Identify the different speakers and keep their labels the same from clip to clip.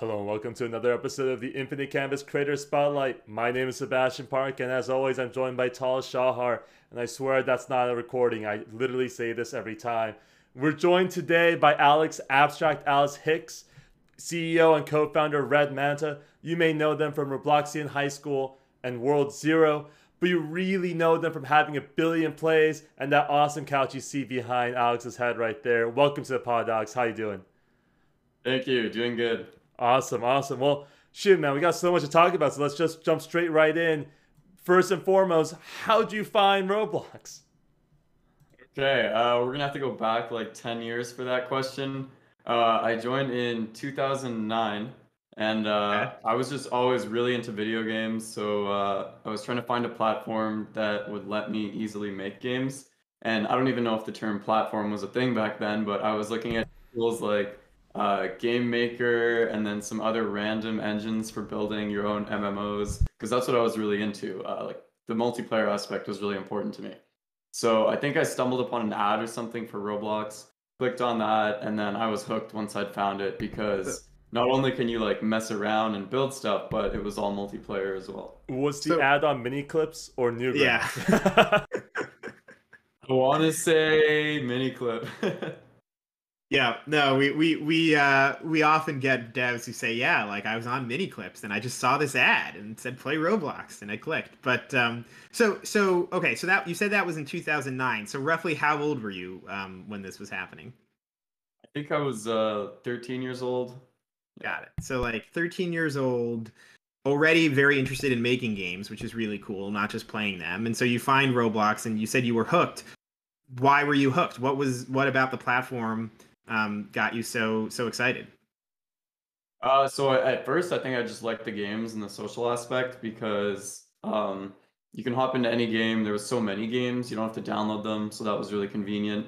Speaker 1: Hello and welcome to another episode of the Infinite Canvas Creator Spotlight. My name is Sebastian Park, and as always, I'm joined by Tal Shahar. And I swear that's not a recording. I literally say this every time. We're joined today by Alex AbstractAlex Hicks, CEO and co-founder of Red Manta. You may know them from Robloxian High School and World Zero, but you really know them from having a billion plays and that awesome couch you see behind Alex's head right there. Welcome to the Pod Dogs. How you doing?
Speaker 2: Thank you. Doing good.
Speaker 1: Awesome, awesome. Well, shoot, man, we got so much to talk about, so let's just jump straight right in. First and foremost, how'd you find Roblox?
Speaker 2: Okay, uh, we're gonna have to go back like 10 years for that question. Uh, I joined in 2009, and uh,
Speaker 3: Okay.
Speaker 2: I was just always really into video games. So uh, I was trying to find a platform that would let me easily make games. And I don't even know if the term platform was a thing back then, but I was looking at tools like uh, Game Maker and then some other random engines for building your own MMOs, because that's what I was really into. Uh, like the multiplayer aspect was really important to me. So I think I stumbled upon an ad or something for Roblox, clicked on that, and then I was hooked once I'd found it because not only can you like mess around and build stuff, but it was all multiplayer as well.
Speaker 1: Was the
Speaker 3: So-
Speaker 1: ad on Miniclips or Newgrounds?
Speaker 3: Yeah.
Speaker 2: I want to say Miniclip.
Speaker 3: Yeah, no, we we we uh we often get devs who say, yeah, like I was on Miniclips and I just saw this ad and it said play Roblox and I clicked. But um so so okay, so that you said that was in 2009. So roughly how old were you um when this was happening?
Speaker 2: I think I was uh 13 years old.
Speaker 3: Got it. So like 13 years old, already very interested in making games, which is really cool, not just playing them. And so you find Roblox and you said you were hooked. Why were you hooked? What was what about the platform um got you so so excited?
Speaker 2: Uh, so at first, I think I just liked the games and the social aspect because um, you can hop into any game. There was so many games, you don't have to download them, so that was really convenient.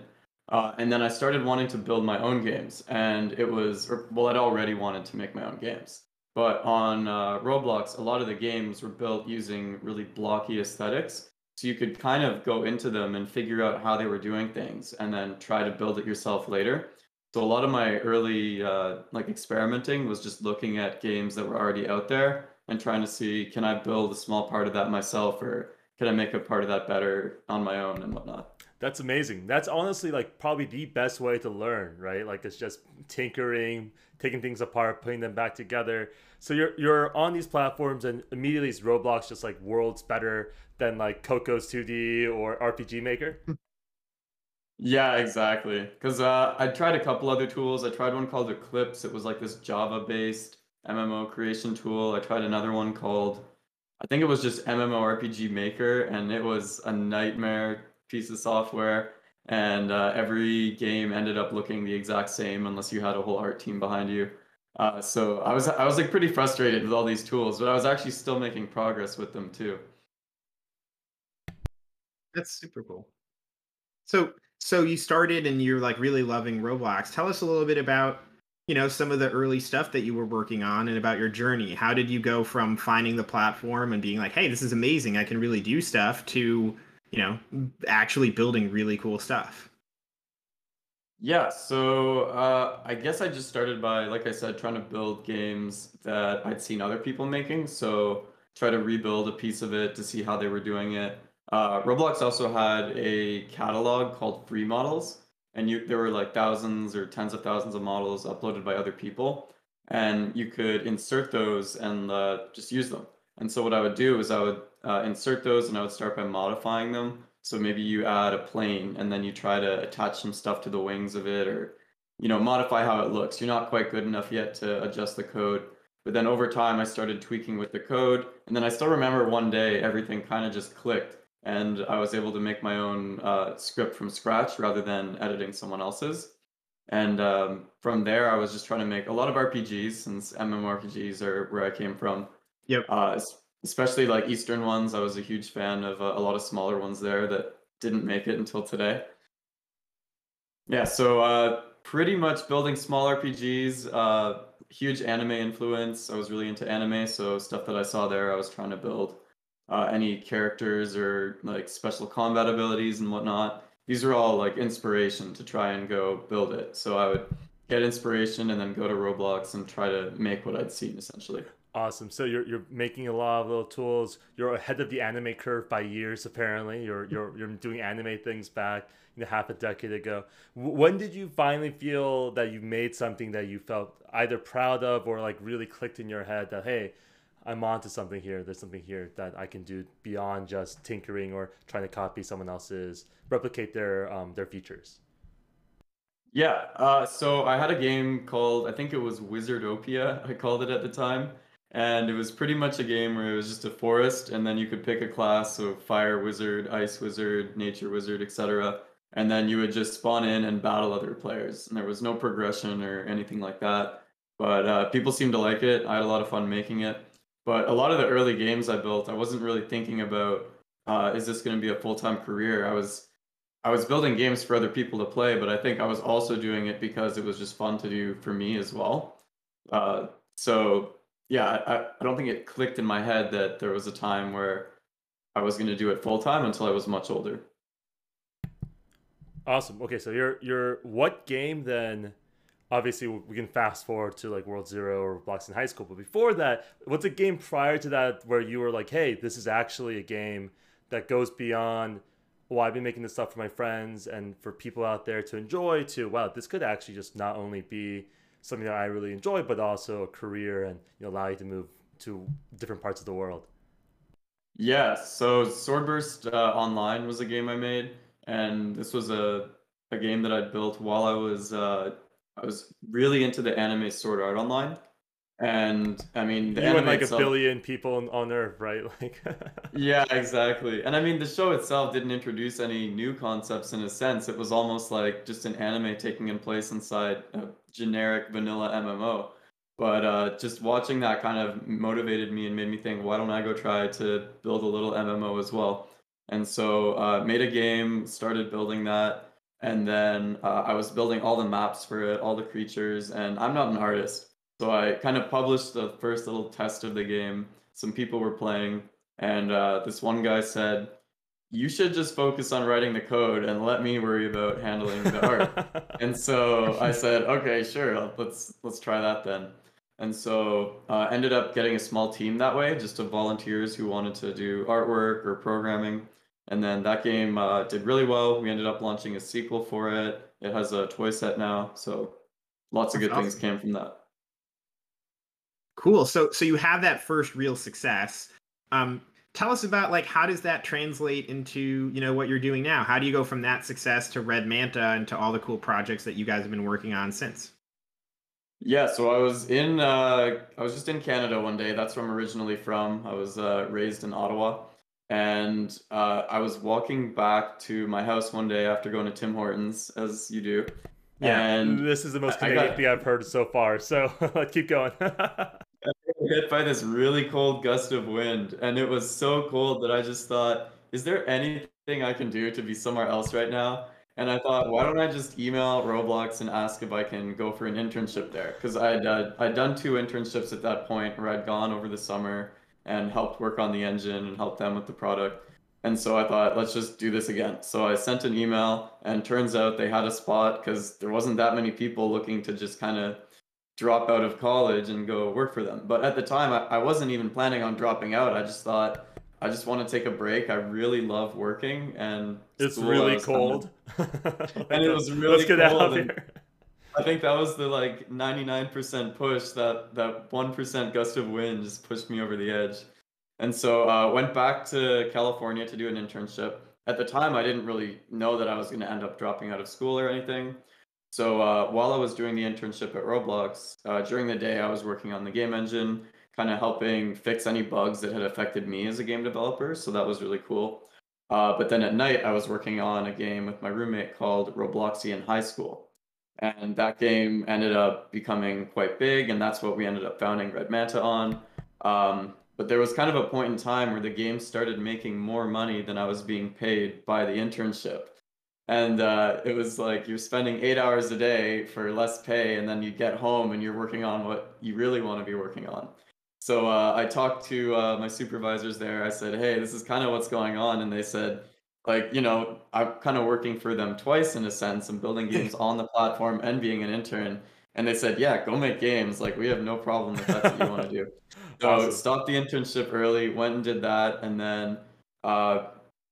Speaker 2: Uh, and then I started wanting to build my own games, and it was, or, well, I'd already wanted to make my own games. But on uh, Roblox, a lot of the games were built using really blocky aesthetics. So you could kind of go into them and figure out how they were doing things and then try to build it yourself later. So a lot of my early uh, like experimenting was just looking at games that were already out there and trying to see can I build a small part of that myself or can I make a part of that better on my own and whatnot.
Speaker 1: That's amazing. That's honestly like probably the best way to learn, right? Like it's just tinkering, taking things apart, putting them back together. So you're you're on these platforms and immediately is Roblox just like worlds better than like Cocos2D or RPG Maker?
Speaker 2: Yeah, exactly. Because uh, I tried a couple other tools. I tried one called Eclipse. It was like this Java-based MMO creation tool. I tried another one called, I think it was just MMORPG Maker, and it was a nightmare piece of software. And uh, every game ended up looking the exact same unless you had a whole art team behind you. Uh, so I was I was like pretty frustrated with all these tools, but I was actually still making progress with them too.
Speaker 3: That's super cool. So so you started and you're like really loving Roblox. Tell us a little bit about, you know, some of the early stuff that you were working on and about your journey. How did you go from finding the platform and being like, "Hey, this is amazing. I can really do stuff," to, you know, actually building really cool stuff?
Speaker 2: Yeah, so uh, I guess I just started by, like I said, trying to build games that I'd seen other people making. So try to rebuild a piece of it to see how they were doing it. Uh, Roblox also had a catalog called Free Models, and you there were like thousands or tens of thousands of models uploaded by other people, and you could insert those and uh, just use them. And so what I would do is I would uh, insert those and I would start by modifying them. So maybe you add a plane and then you try to attach some stuff to the wings of it or you know modify how it looks. You're not quite good enough yet to adjust the code. But then over time I started tweaking with the code and then I still remember one day everything kind of just clicked and I was able to make my own uh, script from scratch rather than editing someone else's. And um, from there, I was just trying to make a lot of RPGs since MMORPGs are where I came from.
Speaker 3: Yep.
Speaker 2: Uh, especially like Eastern ones. I was a huge fan of uh, a lot of smaller ones there that didn't make it until today. Yeah, so uh, pretty much building small RPGs, uh, huge anime influence. I was really into anime, so stuff that I saw there, I was trying to build uh, any characters or like special combat abilities and whatnot. These are all like inspiration to try and go build it. So I would get inspiration and then go to Roblox and try to make what I'd seen essentially.
Speaker 1: Awesome. So you're you're making a lot of little tools. You're ahead of the anime curve by years. Apparently, you're you're you're doing anime things back you know half a decade ago. When did you finally feel that you made something that you felt either proud of or like really clicked in your head that hey, I'm onto something here. There's something here that I can do beyond just tinkering or trying to copy someone else's, replicate their um, their features.
Speaker 2: Yeah. Uh, so I had a game called I think it was Wizardopia. I called it at the time and it was pretty much a game where it was just a forest and then you could pick a class so fire wizard ice wizard nature wizard etc and then you would just spawn in and battle other players and there was no progression or anything like that but uh, people seemed to like it i had a lot of fun making it but a lot of the early games i built i wasn't really thinking about uh, is this going to be a full-time career i was i was building games for other people to play but i think i was also doing it because it was just fun to do for me as well uh, so yeah, I, I don't think it clicked in my head that there was a time where I was going to do it full time until I was much older.
Speaker 1: Awesome. Okay, so you're you're what game then? Obviously, we can fast forward to like World Zero or Blocks in high school, but before that, what's a game prior to that where you were like, "Hey, this is actually a game that goes beyond." Well, I've been making this stuff for my friends and for people out there to enjoy. To wow, this could actually just not only be something that I really enjoy, but also a career and you know allow you to move to different parts of the world.
Speaker 2: Yeah, so Swordburst uh, Online was a game I made, and this was a a game that I built while I was uh, I was really into the anime Sword Art Online. And I mean,
Speaker 1: the you and like itself, a billion people on Earth, right? Like,
Speaker 2: yeah, exactly. And I mean, the show itself didn't introduce any new concepts in a sense. It was almost like just an anime taking in place inside a generic vanilla MMO. But uh, just watching that kind of motivated me and made me think, why don't I go try to build a little MMO as well? And so uh, made a game, started building that, and then uh, I was building all the maps for it, all the creatures, and I'm not an artist. So I kind of published the first little test of the game. Some people were playing, and uh, this one guy said, "You should just focus on writing the code and let me worry about handling the art." and so I said, "Okay, sure, let's let's try that then." And so uh, ended up getting a small team that way, just of volunteers who wanted to do artwork or programming. And then that game uh, did really well. We ended up launching a sequel for it. It has a toy set now, so lots of good awesome. things came from that.
Speaker 3: Cool. So so you have that first real success. Um, tell us about like how does that translate into you know what you're doing now? How do you go from that success to Red Manta and to all the cool projects that you guys have been working on since?
Speaker 2: Yeah, so I was in uh, I was just in Canada one day. That's where I'm originally from. I was uh, raised in Ottawa, and uh, I was walking back to my house one day after going to Tim Hortons, as you do.
Speaker 1: Yeah, and this is the most Canadian got, thing I've heard so far. So let's keep going.
Speaker 2: hit by this really cold gust of wind, and it was so cold that I just thought, "Is there anything I can do to be somewhere else right now?" And I thought, why don't I just email Roblox and ask if I can go for an internship there? Because I'd uh, I'd done two internships at that point, where I'd gone over the summer and helped work on the engine and helped them with the product. And so I thought, let's just do this again. So I sent an email, and turns out they had a spot because there wasn't that many people looking to just kind of drop out of college and go work for them. But at the time, I, I wasn't even planning on dropping out. I just thought, I just want to take a break. I really love working, and
Speaker 1: it's really cold.
Speaker 2: and it was really Let's get cold. Out here. I think that was the like 99% push. That that one percent gust of wind just pushed me over the edge. And so uh, went back to California to do an internship. At the time, I didn't really know that I was going to end up dropping out of school or anything. So uh, while I was doing the internship at Roblox, uh, during the day I was working on the game engine, kind of helping fix any bugs that had affected me as a game developer. So that was really cool. Uh, but then at night I was working on a game with my roommate called Robloxian High School. And that game ended up becoming quite big, and that's what we ended up founding Red Manta on. Um, but there was kind of a point in time where the game started making more money than I was being paid by the internship. And uh, it was like you're spending eight hours a day for less pay, and then you get home and you're working on what you really want to be working on. So uh, I talked to uh, my supervisors there. I said, "Hey, this is kind of what's going on," and they said, "Like, you know, I'm kind of working for them twice in a sense. I'm building games on the platform and being an intern." And they said, yeah, go make games. Like we have no problem if that's what you want to do. So
Speaker 1: Awesome.
Speaker 2: stopped the internship early, went and did that, and then uh,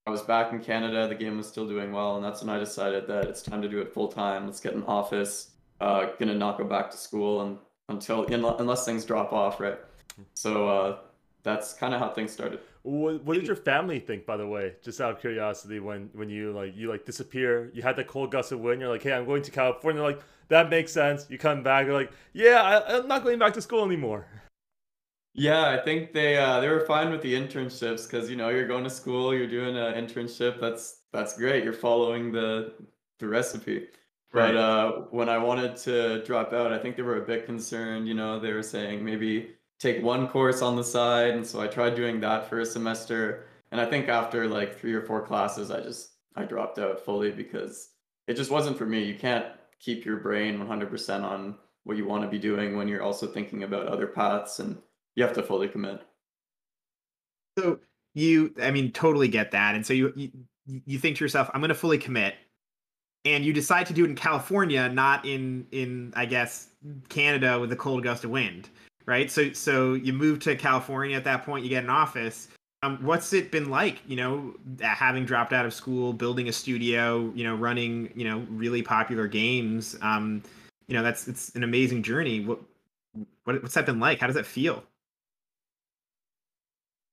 Speaker 2: I was back in Canada. The game was still doing well, and that's when I decided that it's time to do it full time. Let's get an office. Uh, gonna not go back to school and until unless things drop off, right? So uh, that's kind of how things started.
Speaker 1: What, what did your family think, by the way? Just out of curiosity, when when you like you like disappear, you had the cold gust of wind. You're like, hey, I'm going to California. Like that makes sense. You come back, you're like, yeah, I, I'm not going back to school anymore.
Speaker 2: Yeah, I think they uh, they were fine with the internships because you know you're going to school, you're doing an internship. That's that's great. You're following the the recipe. But
Speaker 3: Right.
Speaker 2: uh, when I wanted to drop out, I think they were a bit concerned. You know, they were saying maybe take one course on the side, and so I tried doing that for a semester. And I think after like three or four classes, I just I dropped out fully because it just wasn't for me. You can't keep your brain 100% on what you want to be doing when you're also thinking about other paths and you have to fully commit.
Speaker 3: So you, I mean, totally get that, and so you you, you think to yourself, I'm going to fully commit, and you decide to do it in California, not in in I guess Canada with a cold gust of wind, right? So so you move to California at that point, you get an office. Um, what's it been like, you know, having dropped out of school, building a studio, you know, running, you know, really popular games? Um, you know, that's it's an amazing journey. What, what what's that been like? How does that feel?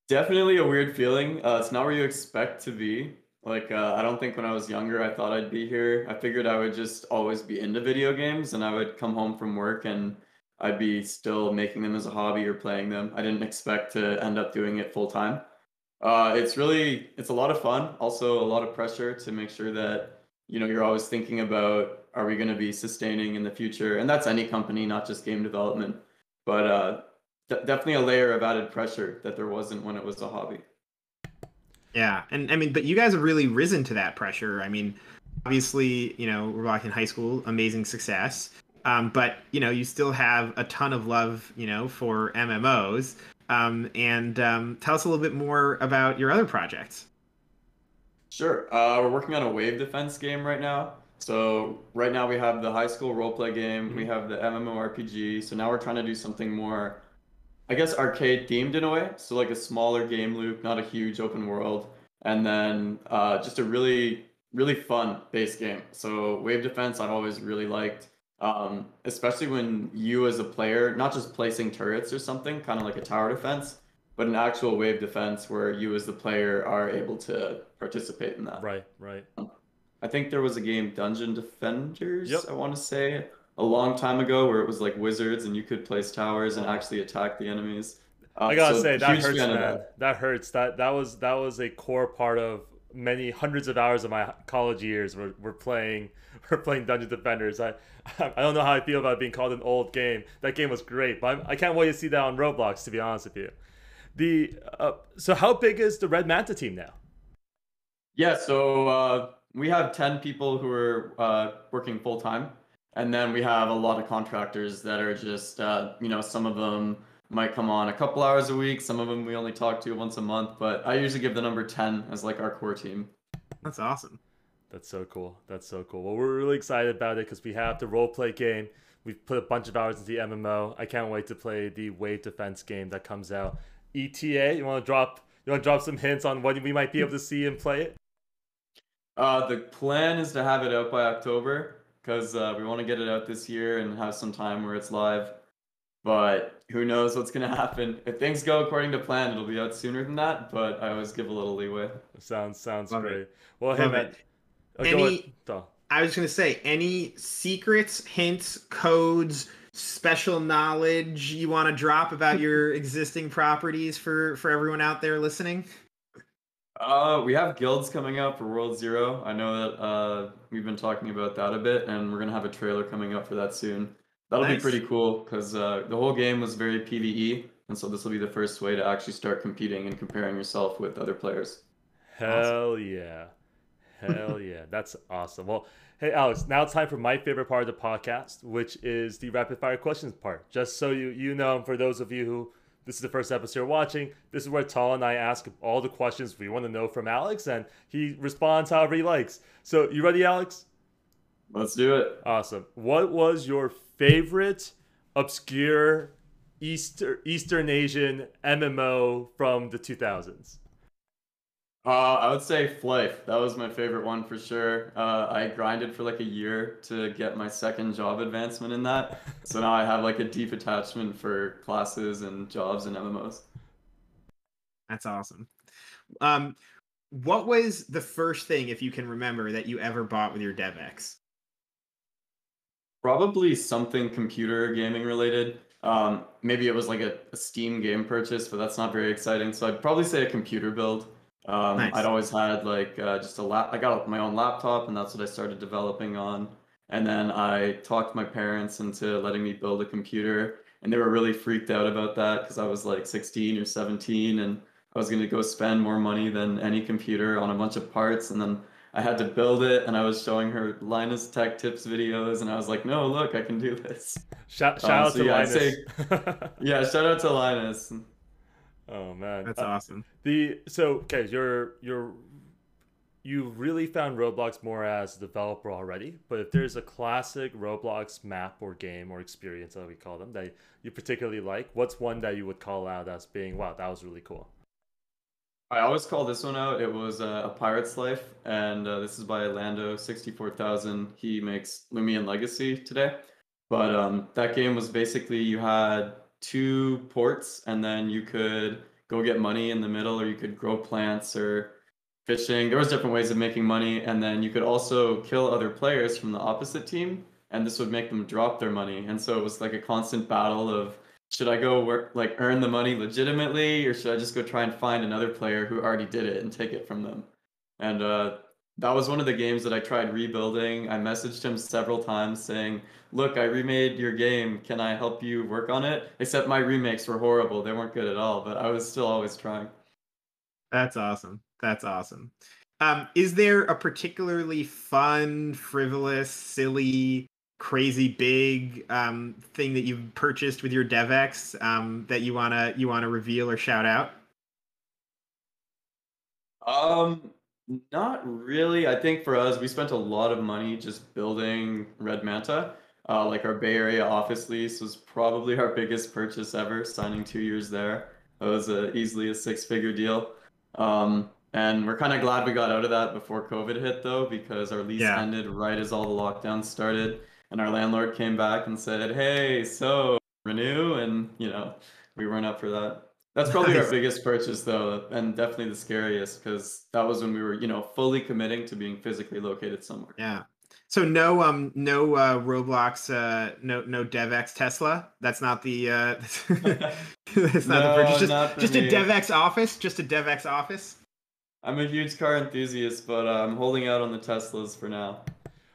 Speaker 2: Definitely a weird feeling. Uh, it's not where you expect to be. Like, uh, I don't think when I was younger I thought I'd be here. I figured I would just always be into video games and I would come home from work and I'd be still making them as a hobby or playing them. I didn't expect to end up doing it full time. Uh, it's really, it's a lot of fun. Also, a lot of pressure to make sure that, you know, you're always thinking about, are we going to be sustaining in the future? And that's any company, not just game development. But uh, de- definitely a layer of added pressure that there wasn't when it was a hobby.
Speaker 3: Yeah, and I mean, but you guys have really risen to that pressure. I mean, obviously, you know, we're back in high school, amazing success. Um, but you know, you still have a ton of love, you know, for MMOs. Um, and um, tell us a little bit more about your other projects.
Speaker 2: Sure. Uh, we're working on a wave defense game right now. So right now we have the high school roleplay game, we have the MMORPG. So now we're trying to do something more, I guess, arcade themed in a way. So like a smaller game loop, not a huge open world, and then uh, just a really, really fun base game. So wave defense, I've always really liked, um, especially when you as a player, not just placing turrets or something, kind of like a tower defense, but an actual wave defense where you as the player are able to participate in that.
Speaker 1: Right, right.
Speaker 2: I think there was a game, Dungeon Defenders,
Speaker 1: Yep.
Speaker 2: I want to say, a long time ago where it was like wizards and you could place towers and actually attack the enemies. Uh,
Speaker 1: I gotta
Speaker 2: so
Speaker 1: say that hurts, man. That.
Speaker 2: that.
Speaker 1: hurts. That that was that was a core part of many hundreds of hours of my college years. We're, we're playing we're playing Dungeon Defenders. I I don't know how I feel about being called an old game. That game was great, but I'm, I can't wait to see that on Roblox. To be honest with you, the uh, so how big is the Red Manta team now?
Speaker 2: Yeah, so uh, we have 10 people who are uh, working full time. And then we have a lot of contractors that are just, uh, you know, some of them might come on a couple hours a week. Some of them we only talk to once a month. But I usually give the number 10 as like our core team.
Speaker 3: That's awesome.
Speaker 1: That's so cool. That's so cool. Well, we're really excited about it because we have the role play game. We've put a bunch of hours into the MMO. I can't wait to play the wave defense game that comes out. ETA, you want to drop? You want to drop some hints on what we might be able to see and play it?
Speaker 2: Uh, the plan is to have it out by October because uh, we want to get it out this year and have some time where it's live. But who knows what's going to happen? If things go according to plan, it'll be out sooner than that. But I always give a little leeway.
Speaker 1: Sounds sounds
Speaker 3: Love it.
Speaker 1: great. Well, hey
Speaker 3: Love
Speaker 1: man,
Speaker 3: it.
Speaker 1: go
Speaker 3: Any- I was going to say, any secrets, hints, codes, special knowledge you want to drop about your existing properties for for everyone out there listening?
Speaker 2: Uh, we have guilds coming out for World Zero. I know that uh, we've been talking about that a bit, and we're gonna have a trailer coming up for that soon. That'll
Speaker 3: Nice.
Speaker 2: be pretty cool because uh, the whole game was very PVE, and so this will be the first way to actually start competing and comparing yourself with other players.
Speaker 1: Hell yeah. Hell yeah. That's awesome. Well, hey Alex, now it's time for my favorite part of the podcast, which is the rapid fire questions part. Just so you you know, and for those of you who this is the first episode you're watching, this is where Tal and I ask all the questions we want to know from Alex and he responds however he likes. So you ready, Alex?
Speaker 2: Let's do it.
Speaker 1: Awesome. What was your favorite obscure Easter Eastern Asian MMO from the 2000s?
Speaker 2: Uh, I would say Flyff. That was my favorite one for sure. Uh, I grinded for like a year to get my second job advancement in that. so now I have like a deep attachment for classes and jobs and MMOs.
Speaker 3: That's awesome. Um, what was the first thing, if you can remember, that you ever bought with your DevEx?
Speaker 2: Probably something computer gaming related. Um, maybe it was like a, a Steam game purchase, but that's not very exciting. So I'd probably say a computer build. Um,
Speaker 3: Nice.
Speaker 2: I'd always had like uh, just a lap. I got my own laptop, and that's what I started developing on. And then I talked my parents into letting me build a computer, and they were really freaked out about that because I was like 16 or 17, and I was gonna go spend more money than any computer on a bunch of parts, and then I had to build it, and I was showing her Linus Tech Tips videos, and I was like, "No, look, I can do this."
Speaker 1: Shout, shout
Speaker 2: Um,
Speaker 1: out
Speaker 2: so
Speaker 1: to
Speaker 2: yeah, I'd
Speaker 1: Linus.
Speaker 2: Yeah, shout out to Linus.
Speaker 1: oh man,
Speaker 3: That's
Speaker 1: Uh,
Speaker 3: awesome.
Speaker 1: The so okay, you're you're you've really found Roblox more as a developer already, but if there's a classic Roblox map or game or experience that we call them that you particularly like, what's one that you would call out as being wow, that was really cool?
Speaker 2: I always call this one out. It was uh, a Pirate's Life, and uh, this is by Lando sixty four thousand. He makes Lumion Legacy today, but um, that game was basically you had two ports, and then you could go get money in the middle, or you could grow plants or fishing. There was different ways of making money, and then you could also kill other players from the opposite team, and this would make them drop their money. And so it was like a constant battle of should I go work like earn the money legitimately, or should I just go try and find another player who already did it and take it from them? And uh, that was one of the games that I tried rebuilding. I messaged him several times saying, "Look, I remade your game. Can I help you work on it?" Except my remakes were horrible; they weren't good at all. But I was still always trying.
Speaker 3: That's awesome. That's awesome. Um, is there a particularly fun, frivolous, silly, crazy big um, thing that you've purchased with your DevEx um, that you wanna you wanna reveal or shout out?
Speaker 2: Um, not really. I think for us, we spent a lot of money just building Red Manta. Uh, like our Bay Area office lease was probably our biggest purchase ever, signing two years there. it was a, easily a six-figure deal. Um, and we're kind of glad we got out of that before COVID hit, though, because our lease
Speaker 3: Yeah.
Speaker 2: ended right as all the lockdowns started. And our landlord came back and said, "Hey, so renew?" And you know, we weren't up for that. That's probably
Speaker 3: Nice.
Speaker 2: our biggest purchase, though, and definitely the scariest because that was when we were, you know, fully committing to being physically located somewhere.
Speaker 3: Yeah. So no um no uh, Roblox uh no no DevEx Tesla. That's not the uh that's not the
Speaker 2: No,
Speaker 3: purchase. Just,
Speaker 2: not
Speaker 3: just a. DevEx office. Just a DevEx office.
Speaker 2: I'm a huge car enthusiast, but uh, I'm holding out on the Teslas for now.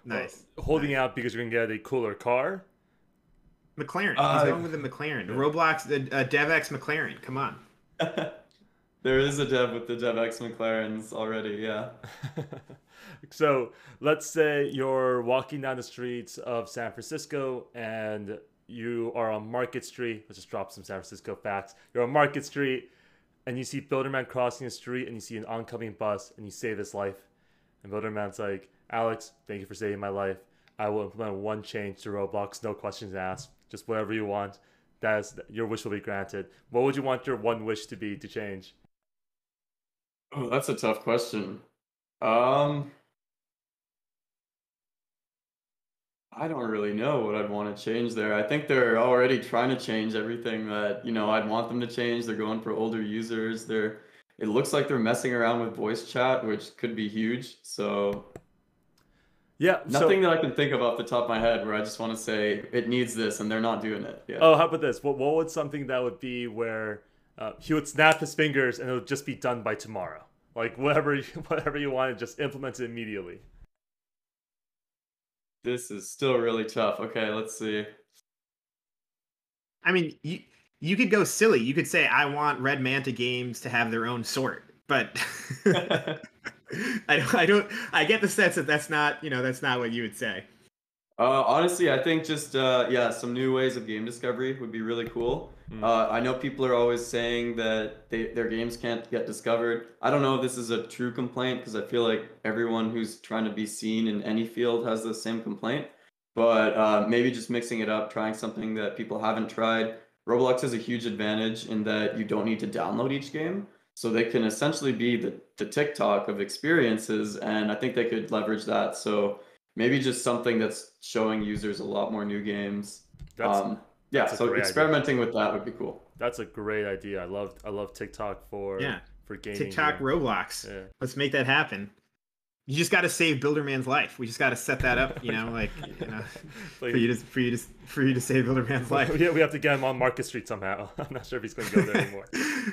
Speaker 3: Nice.
Speaker 1: Holding out because you're gonna get a cooler car.
Speaker 3: McLaren.
Speaker 2: Uh,
Speaker 3: He's going with a McLaren. The Roblox, the uh, DevEx McLaren. Come on.
Speaker 2: there is a dev with the DevEx McLarens already, yeah.
Speaker 1: so let's say you're walking down the streets of San Francisco and you are on Market Street. Let's just drop some San Francisco facts. You're on Market Street and you see Builderman crossing the street and you see an oncoming bus and you save his life. And Builderman's like, Alex, thank you for saving my life. I will implement one change to Roblox, no questions asked. Just whatever you want. That is, your wish will be granted. What would you want your one wish to be to change?
Speaker 2: Oh, that's a tough question. Um, I don't really know what I'd want to change there. I think they're already trying to change everything that, you know, I'd want them to change. They're going for older users. They're it looks like they're messing around with voice chat, which could be huge. So
Speaker 1: Yeah. so-
Speaker 2: nothing that I can think of off the top of my head where I just want to say it needs this and they're not doing it. Yeah.
Speaker 1: Oh, how about this? What what would something that would be where uh, he would snap his fingers and it would just be done by tomorrow? Like whatever you, whatever you want, just implement it immediately.
Speaker 2: This is still really tough. Okay, let's see.
Speaker 3: I mean, you you could go silly. You could say, "I want Red Manta games to have their own sort," but I don't. I don't. I get the sense that that's not. You know, that's not what you would say.
Speaker 2: Uh, honestly, I think just uh, yeah, some new ways of game discovery would be really cool.
Speaker 1: Mm.
Speaker 2: Uh, I know people are always saying that they, their games can't get discovered. I don't know if this is a true complaint because I feel like everyone who's trying to be seen in any field has the same complaint. But uh, maybe just mixing it up, trying something that people haven't tried. Roblox has a huge advantage in that you don't need to download each game. So they can essentially be the, the TikTok of experiences. And I think they could leverage that. So maybe just something that's showing users a lot more new games.
Speaker 1: That's,
Speaker 2: um, yeah,
Speaker 1: that's a
Speaker 2: so
Speaker 1: great idea.
Speaker 2: experimenting with that would be cool.
Speaker 1: That's a great idea. I love I love TikTok for
Speaker 3: Yeah.
Speaker 1: for gaming.
Speaker 3: TikTok
Speaker 1: here.
Speaker 3: Roblox.
Speaker 1: Yeah.
Speaker 3: Let's make that happen. You just got to save Builderman's life. We just got to set that up, you know, like you know, for you to for you to for you to save Builderman's life.
Speaker 1: yeah, we have to get him on Market Street somehow. I'm not sure if he's going to go there anymore.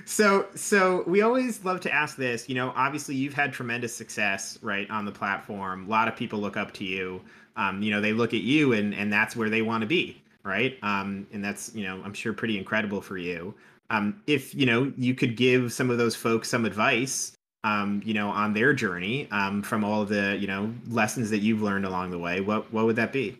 Speaker 3: so so we always love to ask this you know obviously you've had tremendous success right on the platform a lot of people look up to you um, you know they look at you and and that's where they want to be right um, and that's you know i'm sure pretty incredible for you um, if you know you could give some of those folks some advice um, you know on their journey um, from all of the you know lessons that you've learned along the way what what would that be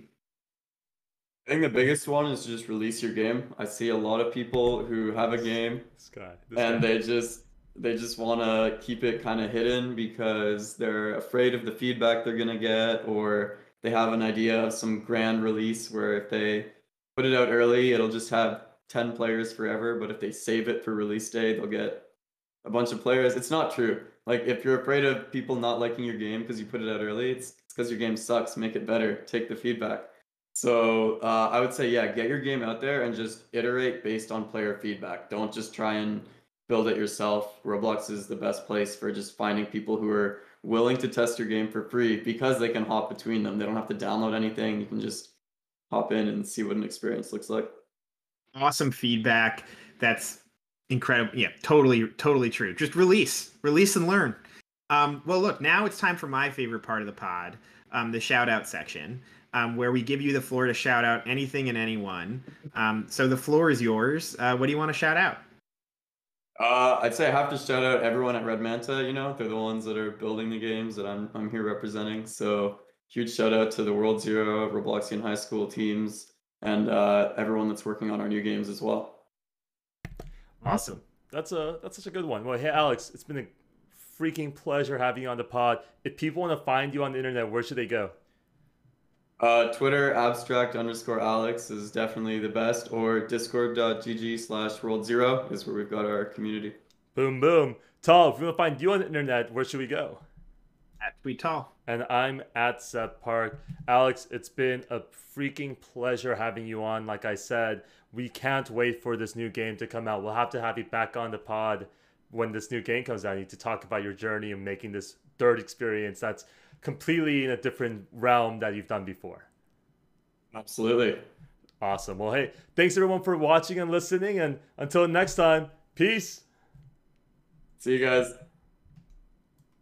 Speaker 2: I think the biggest one is just release your game. I see a lot of people who have a game
Speaker 1: This guy. This
Speaker 2: and
Speaker 1: guy.
Speaker 2: they just they just want to keep it kind of hidden because they're afraid of the feedback they're going to get or they have an idea of some grand release where if they put it out early it'll just have 10 players forever but if they save it for release day they'll get a bunch of players it's not true like if you're afraid of people not liking your game because you put it out early it's because your game sucks make it better take the feedback so uh, I would say, yeah, get your game out there and just iterate based on player feedback. Don't just try and build it yourself. Roblox is the best place for just finding people who are willing to test your game for free because they can hop between them. They don't have to download anything. You can just hop in and see what an experience looks like.
Speaker 3: awesome feedback that's incredible yeah totally totally true just release release and learn um, well look now it's time for my favorite part of the pod um, the shout out section um, where we give you the floor to shout out anything and anyone um, so the floor is yours uh, what do you want to shout out
Speaker 2: Uh, I'd say I have to shout out everyone at Red Manta. You know, they're the ones that are building the games that I'm I'm here representing. So huge shout out to the World Zero, Robloxian High School teams, and uh, everyone that's working on our new games as well.
Speaker 1: Awesome. That's a that's such a good one. Well, hey Alex, it's been a freaking pleasure having you on the pod. If people want to find you on the internet, where should they go?
Speaker 2: Uh, Twitter abstract underscore Alex is definitely the best, or discord.gg slash world zero is where we've got our community.
Speaker 1: Boom boom. Tal, if we want to find you on the internet, where should we go?
Speaker 3: At tweet tall
Speaker 1: And I'm at Seth Park. Alex, it's been a freaking pleasure having you on. Like I said, we can't wait for this new game to come out. We'll have to have you back on the pod when this new game comes out. You need to talk about your journey and making this third experience that's completely in a different realm that you've done before.
Speaker 2: Absolutely.
Speaker 1: Awesome. Well, hey, thanks everyone for watching and listening. And until next time, peace.
Speaker 2: See you guys.